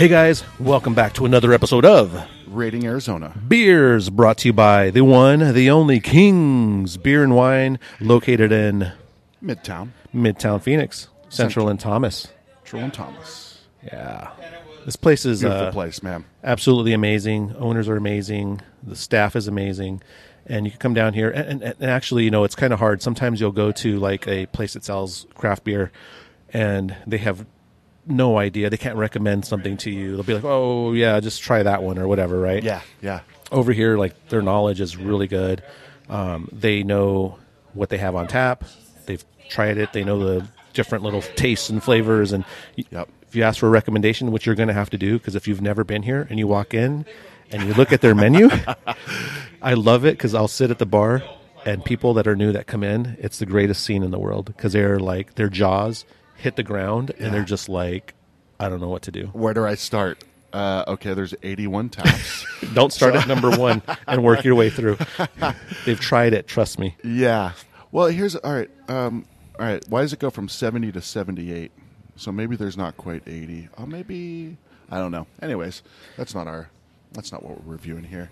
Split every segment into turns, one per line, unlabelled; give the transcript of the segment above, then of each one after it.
Hey guys, welcome back to another episode of
Rating Arizona.
Beers brought to you by the one, the only Kings Beer and Wine located in
Midtown.
Midtown Phoenix, Central and Thomas.
True and Thomas.
Yeah. This place is
Beautiful
uh,
place, man.
absolutely amazing. Owners are amazing. The staff is amazing. And you can come down here. And, and, and actually, you know, it's kind of hard. Sometimes you'll go to like a place that sells craft beer and they have no idea. They can't recommend something to you. They'll be like, oh, yeah, just try that one or whatever, right?
Yeah, yeah.
Over here, like their knowledge is really good. Um, they know what they have on tap. They've tried it. They know the different little tastes and flavors. And
Yep.
if you ask for a recommendation, which you're going to have to do, because if you've never been here and you walk in and you look at their menu, I love it because I'll sit at the bar and people that are new that come in, it's the greatest scene in the world because they're like their jaws hit the ground and they're just like, I don't know what to do.
Where do I start? Uh, okay, there's 81 taps.
Don't start at number one and work your way through. They've tried it, trust me.
yeah. Well, here's all right. Um, all right. Why does it go from 70 to 78? So maybe there's not quite 80. Oh, maybe I don't know. Anyways, that's not our. That's not what we're reviewing here.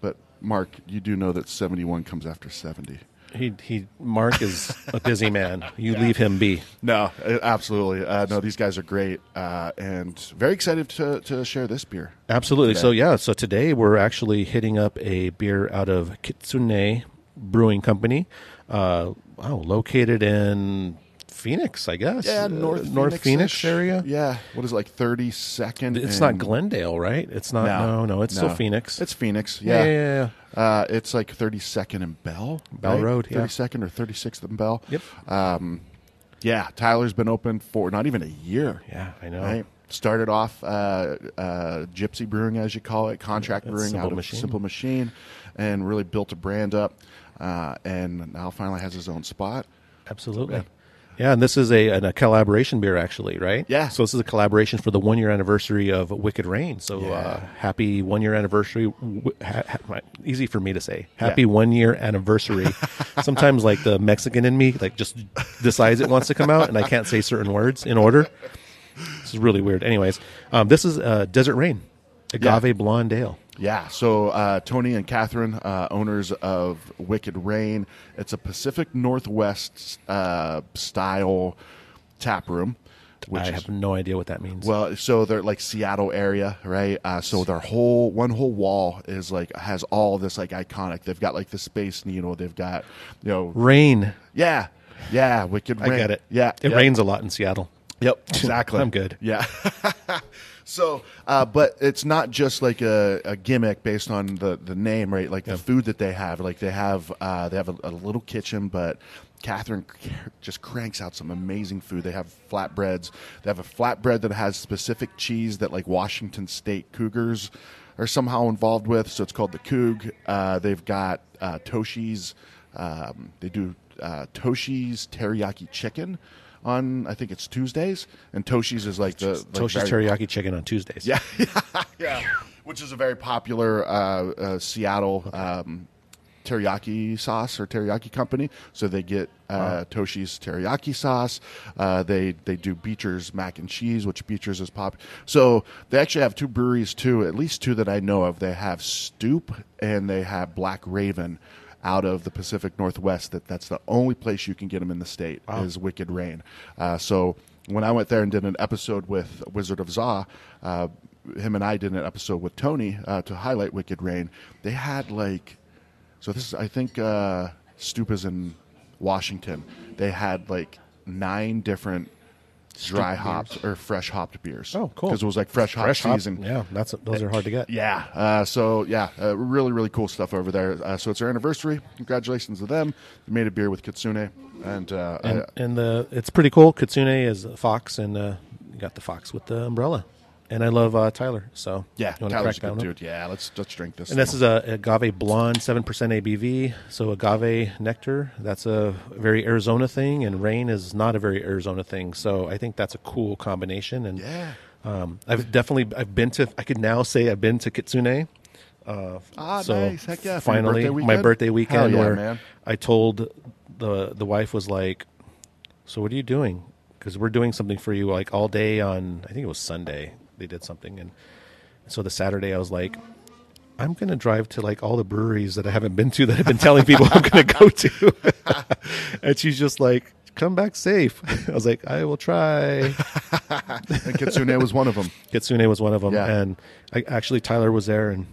But Mark, you do know that 71 comes after 70.
He he. Mark is a busy man. You leave him be.
No, uh, absolutely. Uh, no, these guys are great, uh, and very excited to, to share this beer.
Absolutely.
today.
So yeah. So today we're actually hitting up a beer out of Kitsune Brewing Company. Uh, wow, located in Phoenix, I guess.
Yeah,
Uh,
North
North Phoenix area.
Yeah, what is it, like thirty second?
It's not Glendale, right? It's not. No, no, it's still Phoenix.
It's Phoenix.
yeah,
Yeah,
yeah, yeah.
Uh, it's like thirty second and Bell.
Bell Road, yeah.
Thirty second or thirty sixth and Bell.
Yep.
Um, yeah, Tyler's been open for not even a year.
Yeah, I know.
Right. Started off uh, uh, Gypsy Brewing, as you call it, contract brewing
Simple
out of
Machine.
Simple Machine, and really built a brand up. Uh, and now finally has his own spot.
Absolutely.
Yeah.
Yeah, and this is a, an- a collaboration beer, actually, right?
Yeah.
So this is a collaboration for the one year anniversary of Wicked Rain. So uh, happy one year anniversary. Ha, ha, easy for me to say. Happy
Yeah.
one year anniversary. Sometimes, like the Mexican in me, like just decides it wants to come out, and I can't say certain words in order. This is really weird. Anyways, um, this is uh, Desert Rain, Agave Blonde Ale.
Yeah, so uh, Tony and Catherine, uh, owners of Wicked Rain, it's a Pacific Northwest uh, style tap room. Which
I
is,
have no idea what that means.
well, so they're like Seattle area, right? Uh, so their whole one whole wall is like has all this like iconic. They've got like the Space Needle. They've got you know,
Rain.
yeah, yeah, Wicked Rain.
I get it.
Yeah,
It rains a lot in Seattle.
Yep, exactly.
I'm good.
Yeah. so, uh, but it's not just like a, a gimmick based on the, the name, right? Like the food that they have. Like they have uh, they have a, a little kitchen, but Catherine just cranks out some amazing food. They have flatbreads. They have a flatbread that has specific cheese that like Washington State Cougars are somehow involved with. So it's called the Coug. Uh, they've got uh, Toshi's. Um, they do uh, Toshi's teriyaki chicken on I think it's Tuesdays, and Toshi's is like the like
Toshi's
very-
teriyaki chicken on Tuesdays.
Yeah, yeah, which is a very popular uh, uh, Seattle um, teriyaki sauce or teriyaki company. So they get uh, Toshi's teriyaki sauce. Uh, they they do Beecher's mac and cheese, which Beecher's is pop. So they actually have two breweries too, at least two that I know of. They have Stoup and they have Black Raven. Out of the Pacific Northwest, that that's the only place you can get them in the state is Wicked Rain. Uh, so when I went there and did an episode with Wizard of Za, uh, him and I did an episode with Tony uh, to highlight Wicked Rain. They had like, so this is I think uh, Stoup is in Washington. They had like nine different dry hopped or fresh hopped beers.
Oh, cool.
Because it was like fresh hop
Fresh hop.
season.
Yeah, that's those are hard to get.
Yeah. Uh, so yeah, uh, really really cool stuff over there. Uh, so it's their anniversary. Congratulations to them. They made a beer with Kitsune, and, uh,
and, and the it's pretty cool. Kitsune is a fox, and uh, you got the fox with the umbrella. And I love uh, Tyler. So
yeah, Tyler's a good dude. Yeah, let's let's drink this.
And this is a agave blonde, seven percent ABV. So agave nectar. That's a very Arizona thing, and rain is not a very Arizona thing. So I think that's a cool combination. And
yeah.
um, I've definitely I've been to. I could now say I've been to Kitsune. Uh,
Ah,
so
nice. Heck yeah.
Finally,
birthday
my birthday weekend,
yeah,
where
man.
I told the the wife was like, "So what are you doing? Because we're doing something for you like all day on. I think it was Sunday, they did something, and so the Saturday I was like, I'm going to drive to like all the breweries that I haven't been to that I've been telling people I'm going to go to, and she's just like, come back safe. I was like, I will try.
And Kitsune was one of them.
Kitsune was one of them,
Yeah.
and I, actually Tyler was there, and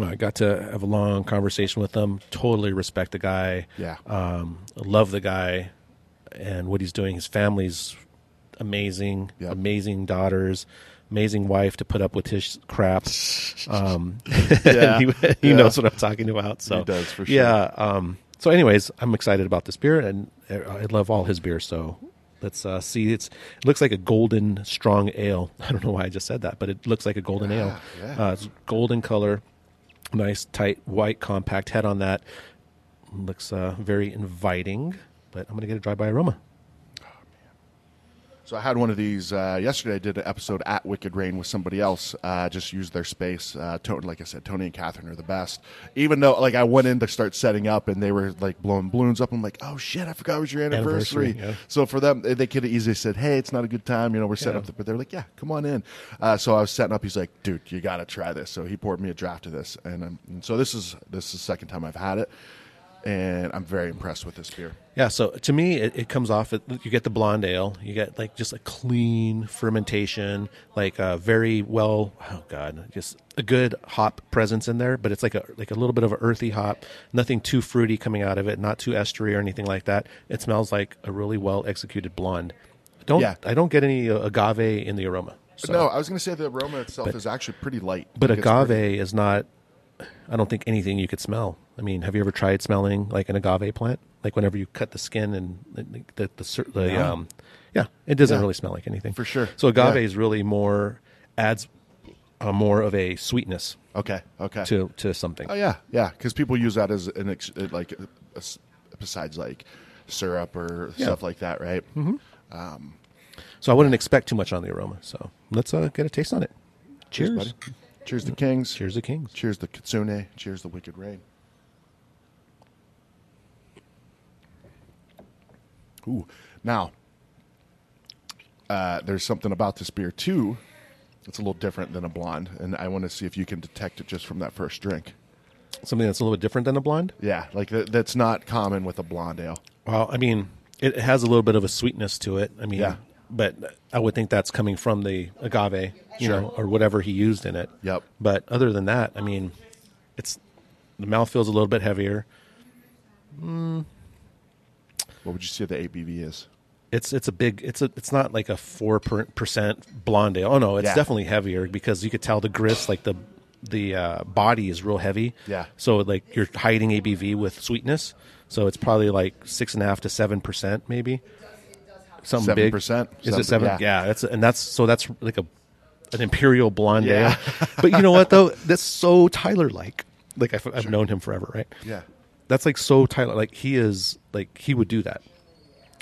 I got to have a long conversation with him. Totally respect the guy.
Yeah.
um, love the guy and what he's doing. His family's amazing,
Yep.
amazing daughters, amazing wife to put up with his crap. Um,
Yeah.
he, he
Yeah.
knows what I'm talking about. So
He does, for sure.
Yeah. Um, so, anyways, I'm excited about this beer, and I love all his beers. So. Let's uh, see. It's it looks like a golden strong ale. I don't know why I just said that, but it looks like a golden ale.
yeah.
Uh, it's golden color, nice tight white compact head on that. Looks uh, very inviting. But I'm gonna get a drive by aroma.
So I had one of these uh, yesterday. I did an episode at Wicked Rain with somebody else. Uh, just used their space. Uh, Tony, like I said, Tony and Catherine are the best. Even though, like, I went in to start setting up, and they were like blowing balloons up. I'm like, oh shit, I forgot it was your anniversary.
Anniversary, yeah.
So for them, they- could have easily said, hey, it's not a good time. You know, we're setting
Yeah.
up. The, but they're like, yeah, come on in. Uh, so I was setting up. He's like, dude, you got to try this. So he poured me a draft of this, and, um, and so this is this is the second time I've had it, and I'm very impressed with this beer.
Yeah. So to me, it, it comes off. You get the blonde ale. You get like just a clean fermentation, like a very well. Oh god, just a good hop presence in there. But it's like a like a little bit of an earthy hop. Nothing too fruity coming out of it. Not too estery or anything like that. It smells like a really well executed blonde. Don't
Yeah.
I don't get any uh, agave in the aroma. So.
no, I was going to say the aroma itself is actually pretty light.
But agave
pretty-
is not. I don't think anything you could smell. I mean, have you ever tried smelling like an agave plant? Like whenever you cut the skin and the the, the, the
Yeah.
um, yeah, it doesn't
Yeah.
really smell like anything
For sure.
So agave
Yeah.
is really more adds uh, more of a sweetness
Okay. Okay.
to to something.
oh yeah, yeah. Because people use that as an ex- like besides like syrup or stuff like that, right? Mm-hmm.
So I wouldn't expect too much on the aroma. So let's uh, get a taste on it. Cheers.
buddy. Cheers to Kings.
Cheers to Kings.
Cheers to Kitsune. Cheers to Wicked Rain. Ooh. Now, uh, there's something about this beer too. It's a little different than a blonde, and I want to see if you can detect it just from that first drink.
Something that's a little bit different than a blonde.
Yeah, like that, that's not common with a blonde ale.
Well, I mean, it has a little bit of a sweetness to it. I mean,
Yeah.
but I would think that's coming from the agave, you
Sure.
know, or whatever he used in it.
Yep.
But other than that, I mean, it's the mouth feels a little bit heavier.
What would you say the ABV is?
It's it's a big it's a it's not like a four percent blonde ale. Oh no, it's
Yeah.
definitely heavier because you could tell the grist like the the uh, body is real heavy.
Yeah.
So like you're hiding ABV with sweetness. So it's probably like six and a half to seven percent maybe. Something big.
7%?
Is
Seven-
it seven?
yeah.
Yeah. That's and that's so that's like a an imperial blonde
Yeah.
ale. but you know what though? That's so Tyler like. Like I've, I've known him forever, right?
Yeah.
That's like so Tyler. Like he is like he would do that.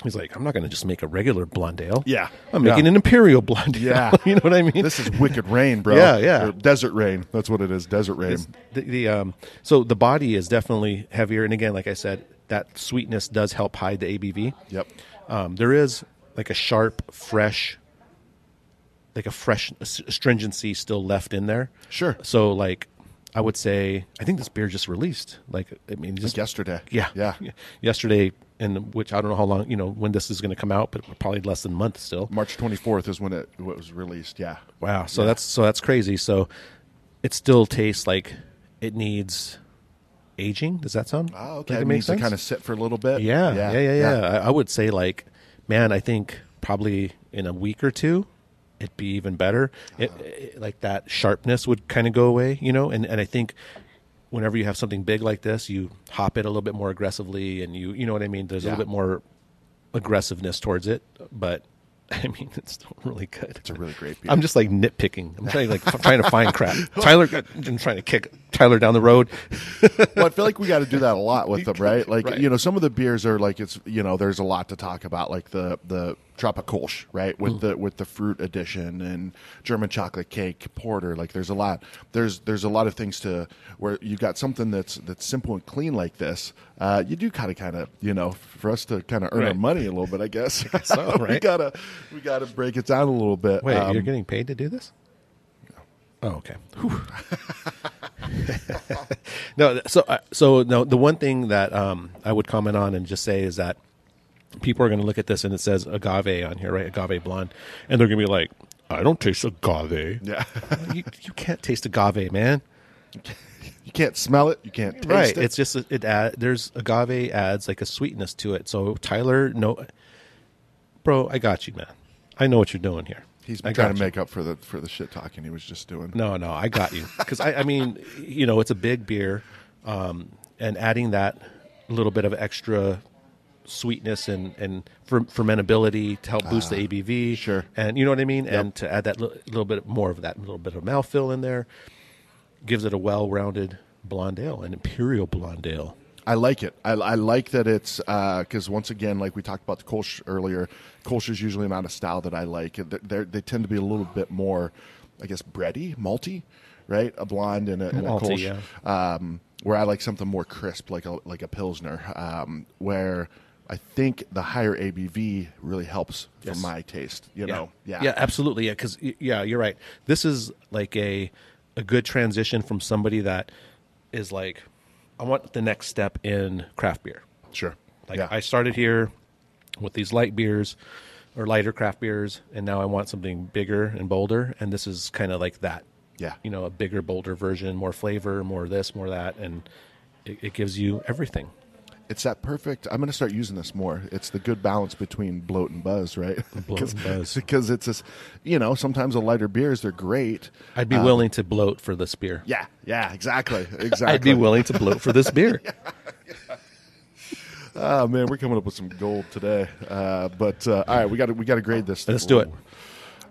He's like, I'm not going to just make a regular blonde ale.
Yeah.
I'm making
Yeah.
an imperial blonde ale.
Yeah.
you know what I mean?
This is Wicked Rain, bro.
Yeah, yeah.
Or Desert Rain. That's what it is. Desert Rain.
It's the, the um so the body is definitely heavier and again like i said that sweetness does help hide the abv
Yep.
um, there is like a sharp fresh like a fresh astringency still left in there
Sure.
so like i would say i think this beer just released like i mean just
Just yesterday.
yeah
Yeah.
yesterday and which i don't know how long you know when this is going to come out but probably less than a month still
March 24th is when it, was released. Yeah.
Wow. So that's so that's crazy. So it still tastes like it needs aging. Does that sound?
Oh, okay.
Like
it
makes
needs to kind of sit for a little bit.
Yeah, yeah, yeah, yeah. I, I would say like, man, I think probably in a week or two, it'd be even better. It, uh-huh. it- like that sharpness would kind of go away, you know. And and I think whenever you have something big like this, you hop it a little bit more aggressively, and you you know what I mean. There's a little bit more aggressiveness towards it, but. I mean, it's still really good.
It's a really great beer.
I'm just like nitpicking. I'm trying like trying to find crap. Tyler, I'm trying to kick Tyler down the road.
well, I feel like we got to do that a lot with them, right? Like
Right.
you know, some of the beers are like it's you know, there's a lot to talk about, like the the Tropicolch, right? With the with the fruit edition and German chocolate cake porter. Like there's a lot. There's there's a lot of things to where you got something that's that's simple and clean like this. Uh, you do kind of kind of you know for us to kind of earn our money a little bit, I guess.
so,
we gotta we gotta break it down a little bit.
Wait,
Um,
you're getting paid to do this? Oh, okay. No, so uh, so no. The one thing that um, I would comment on and just say is that people are going to look at this and it says agave on here, right? Agave blonde, and they're going to be like, "I don't taste agave."
Yeah.
you, you can't taste agave, man.
Can't smell it. You can't taste
right?
it.
It's just it add there's agave adds like a sweetness to it. So Tyler, no, bro, I got you, man. I know what you're doing here.
He's
I
been trying
got
to
you.
make up for the for the shit talking he was just doing.
No, no, I got you. Because I, I mean, you know, it's a big beer, um, and adding that little bit of extra sweetness and and fer- fermentability to help boost the ABV.
Ah, sure.
and you know what I mean, and to add that li- little bit more of that little bit of mouthfeel in there gives it a well-rounded blonde ale, an imperial blonde ale.
I like it. I, I like that it's because once again, like we talked about the Kolsch earlier, Kolsch is usually not a style that I like. They're, they tend to be a little bit more, I guess, bready, malty, right? A blonde and a, and a
Malty,
Kolsch. Um, where I like something more crisp, like a like a pilsner. Um, where I think the higher ABV really helps for my taste. You know, yeah,
yeah, absolutely. Yeah, because yeah, you're right. This is like a a good transition from somebody that is like, I want the next step in craft beer.
sure.
Like
yeah.
I started here with these light beers or lighter craft beers, and now I want something bigger and bolder, and this is kind of like that.
Yeah.
you know, a bigger, bolder version, more flavor, more this, more that, and it, it gives you everything.
It's that perfect. I'm going to start using this more. It's the good balance between bloat and buzz, right?
Bloat and buzz.
because it's this, you know, sometimes the lighter beers they're great.
I'd be
Uh,
willing to bloat for this beer.
Yeah, yeah, exactly, exactly.
I'd be willing to bloat for this beer.
Oh man, we're coming up with some gold today. Uh, but uh, all right, we got to we got to grade this. Thing.
Let's do it.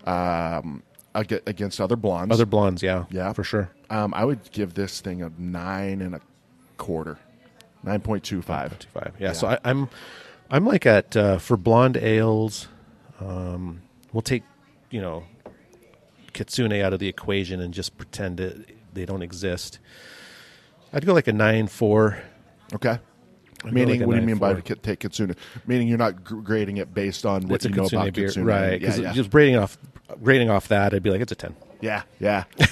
Um, against other blondes.
Other blondes, yeah,
yeah,
for sure.
Um, I would give this thing a nine and a quarter, nine point two five.
Two five. Yeah. So I, I'm, I'm like at uh, for blonde ales. Um, we'll take, you know, kitsune out of the equation and just pretend it, they don't exist. I'd go like a nine four.
Okay.
go
Meaning,
like
what do you mean by ki- take kitsune? Meaning, you're not gr- grading it based on what
It's a
you know about
beer,
kitsune,
right?
Yeah, yeah,
just grading off, grading off that, I'd be like it's a ten.
yeah, yeah.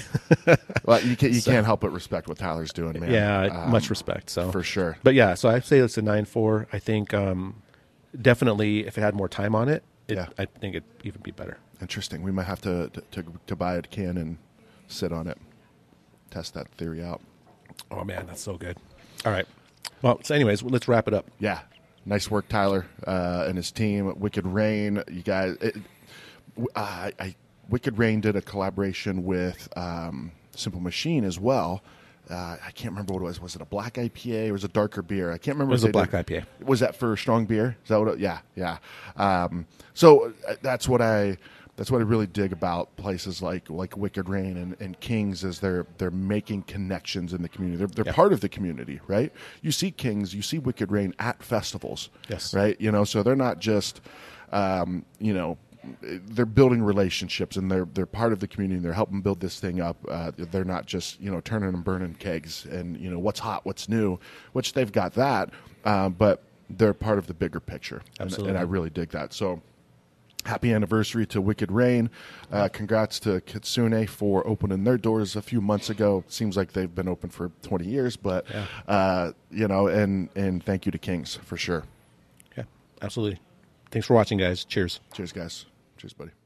well, you can't you can't help but respect what Tyler's doing, man.
Yeah,
Um,
much respect. So
for sure.
But yeah, so I'd say it's a nine four. I think um, definitely if it had more time on it, it
Yeah.
I think it'd even be better.
Interesting. We might have to, to to buy a can and sit on it, test that theory out.
Oh man, that's so good. All right. Well, so anyways, let's wrap it up.
Yeah, nice work, Tyler uh, and his team. Wicked Rain, you guys. It, I, I Wicked Rain did a collaboration with um, Simple Machine as well. Uh, I can't remember what it was. Was it a black IPA or was it a darker beer? I can't remember.
It was a black
did-
IPA.
Was that for strong beer? Is that what? It, yeah, yeah. Um, so uh, that's what I. That's what I really dig about places like like Wicked Rain and, and Kings is they're they're making connections in the community. They're, they're
Yeah.
part of the community, right? You see Kings, you see Wicked Rain at festivals,
Yes.
right? You know, so they're not just, um, you know, they're building relationships and they're they're part of the community. and They're helping build this thing up. Uh, they're not just you know turning and burning kegs and you know what's hot, what's new, which they've got that, uh, but they're part of the bigger picture, and,
Absolutely.
and I really dig that. So. Happy anniversary to Wicked Rain. Uh, congrats to Kitsune for opening their doors a few months ago. Seems like they've been open for 20 years, but,
Yeah.
uh, you know, and, and thank you to Kings for sure.
Yeah, absolutely. Thanks for watching, guys. Cheers.
Cheers, guys. Cheers, buddy.